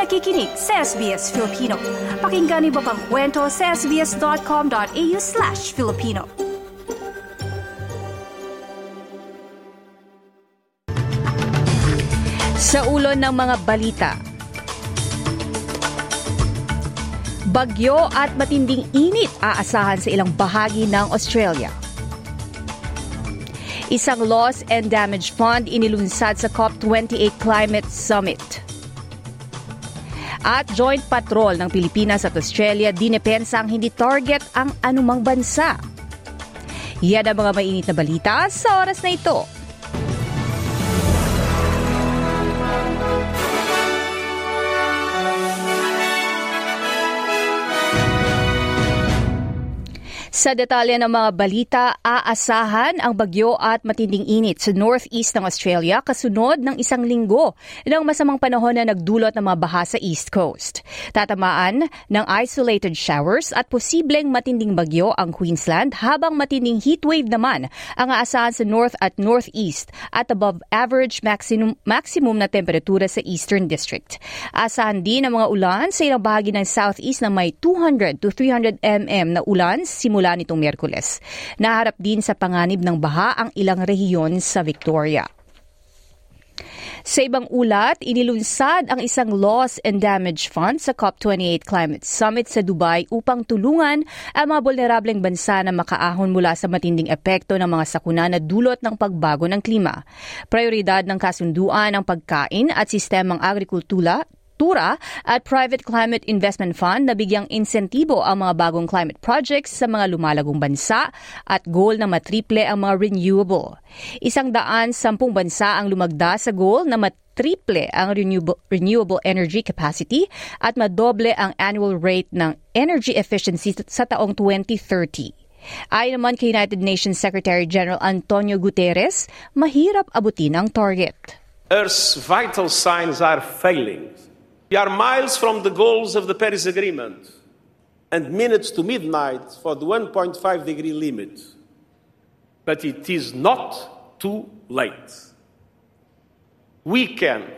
nakikinig sa SBS Filipino. Pakinggan niyo pa ang kwento sa sbs.com.au slash Filipino. Sa ulo ng mga balita, Bagyo at matinding init aasahan sa ilang bahagi ng Australia. Isang loss and damage fund inilunsad sa COP28 Climate Summit. At joint patrol ng Pilipinas at Australia dinepensang hindi target ang anumang bansa. Yan ang mga mainit na balita sa oras na ito. Sa detalye ng mga balita, aasahan ang bagyo at matinding init sa northeast ng Australia kasunod ng isang linggo ng masamang panahon na nagdulot ng mga baha sa east coast. Tatamaan ng isolated showers at posibleng matinding bagyo ang Queensland habang matinding heatwave naman ang aasahan sa north at northeast at above average maximum, maximum na temperatura sa eastern district. Asahan din ang mga ulan sa ilang bahagi ng southeast na may 200 to 300 mm na ulan simula simula nitong Miyerkules. Naharap din sa panganib ng baha ang ilang rehiyon sa Victoria. Sa ibang ulat, inilunsad ang isang loss and damage fund sa COP28 Climate Summit sa Dubai upang tulungan ang mga vulnerableng bansa na makaahon mula sa matinding epekto ng mga sakuna na dulot ng pagbago ng klima. Prioridad ng kasunduan ang pagkain at sistemang agrikultura infrastruktura at Private Climate Investment Fund na bigyang insentibo ang mga bagong climate projects sa mga lumalagong bansa at goal na matriple ang mga renewable. Isang daan sampung bansa ang lumagda sa goal na matriple ang renewable, renewable energy capacity at madoble ang annual rate ng energy efficiency sa taong 2030. Ayon naman kay United Nations Secretary General Antonio Guterres, mahirap abutin ang target. Earth's vital signs are failing. We are miles from the goals of the Paris Agreement and minutes to midnight for the 1.5 degree limit. But it is not too late. We can,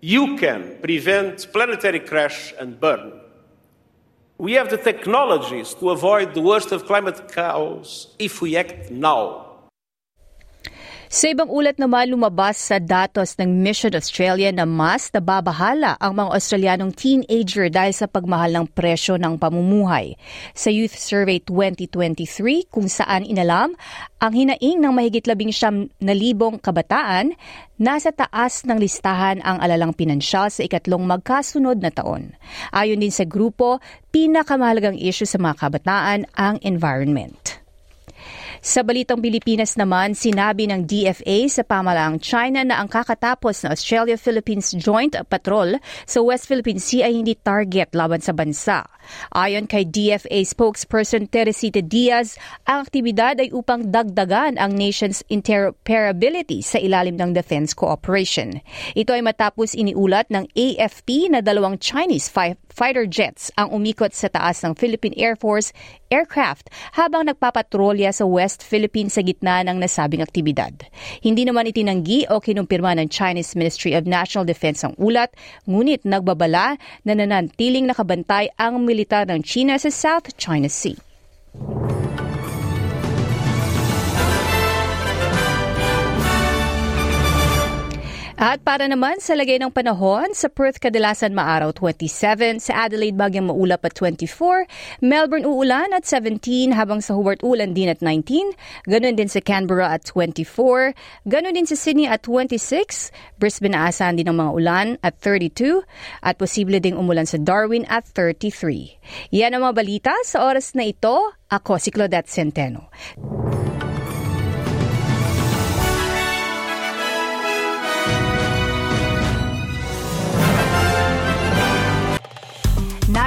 you can prevent planetary crash and burn. We have the technologies to avoid the worst of climate chaos if we act now. Sa ibang ulat naman lumabas sa datos ng Mission Australia na mas nababahala ang mga Australianong teenager dahil sa pagmahal ng presyo ng pamumuhay. Sa Youth Survey 2023 kung saan inalam ang hinaing ng mahigit labing siyam na libong kabataan, nasa taas ng listahan ang alalang pinansyal sa ikatlong magkasunod na taon. Ayon din sa grupo, pinakamahalagang issue sa mga kabataan ang environment. Sa balitang Pilipinas naman, sinabi ng DFA sa pamalaang China na ang kakatapos na Australia-Philippines Joint Patrol sa West Philippine Sea ay hindi target laban sa bansa. Ayon kay DFA spokesperson Teresita Diaz, ang aktibidad ay upang dagdagan ang nation's interoperability sa ilalim ng defense cooperation. Ito ay matapos iniulat ng AFP na dalawang Chinese fighter jets ang umikot sa taas ng Philippine Air Force aircraft habang nagpapatrolya sa West Philippines sa gitna ng nasabing aktibidad. Hindi naman itinanggi o kinumpirma ng Chinese Ministry of National Defense ang ulat, ngunit nagbabala na nanantiling nakabantay ang militar ng China sa South China Sea. At para naman sa lagay ng panahon, sa Perth kadalasan maaraw 27, sa Adelaide bagyang maulap at 24, Melbourne uulan at 17, habang sa Hobart ulan din at 19, ganun din sa Canberra at 24, ganun din sa Sydney at 26, Brisbane aasahan din ng mga ulan at 32, at posible ding umulan sa Darwin at 33. Yan ang mga balita sa oras na ito. Ako si Claudette Centeno.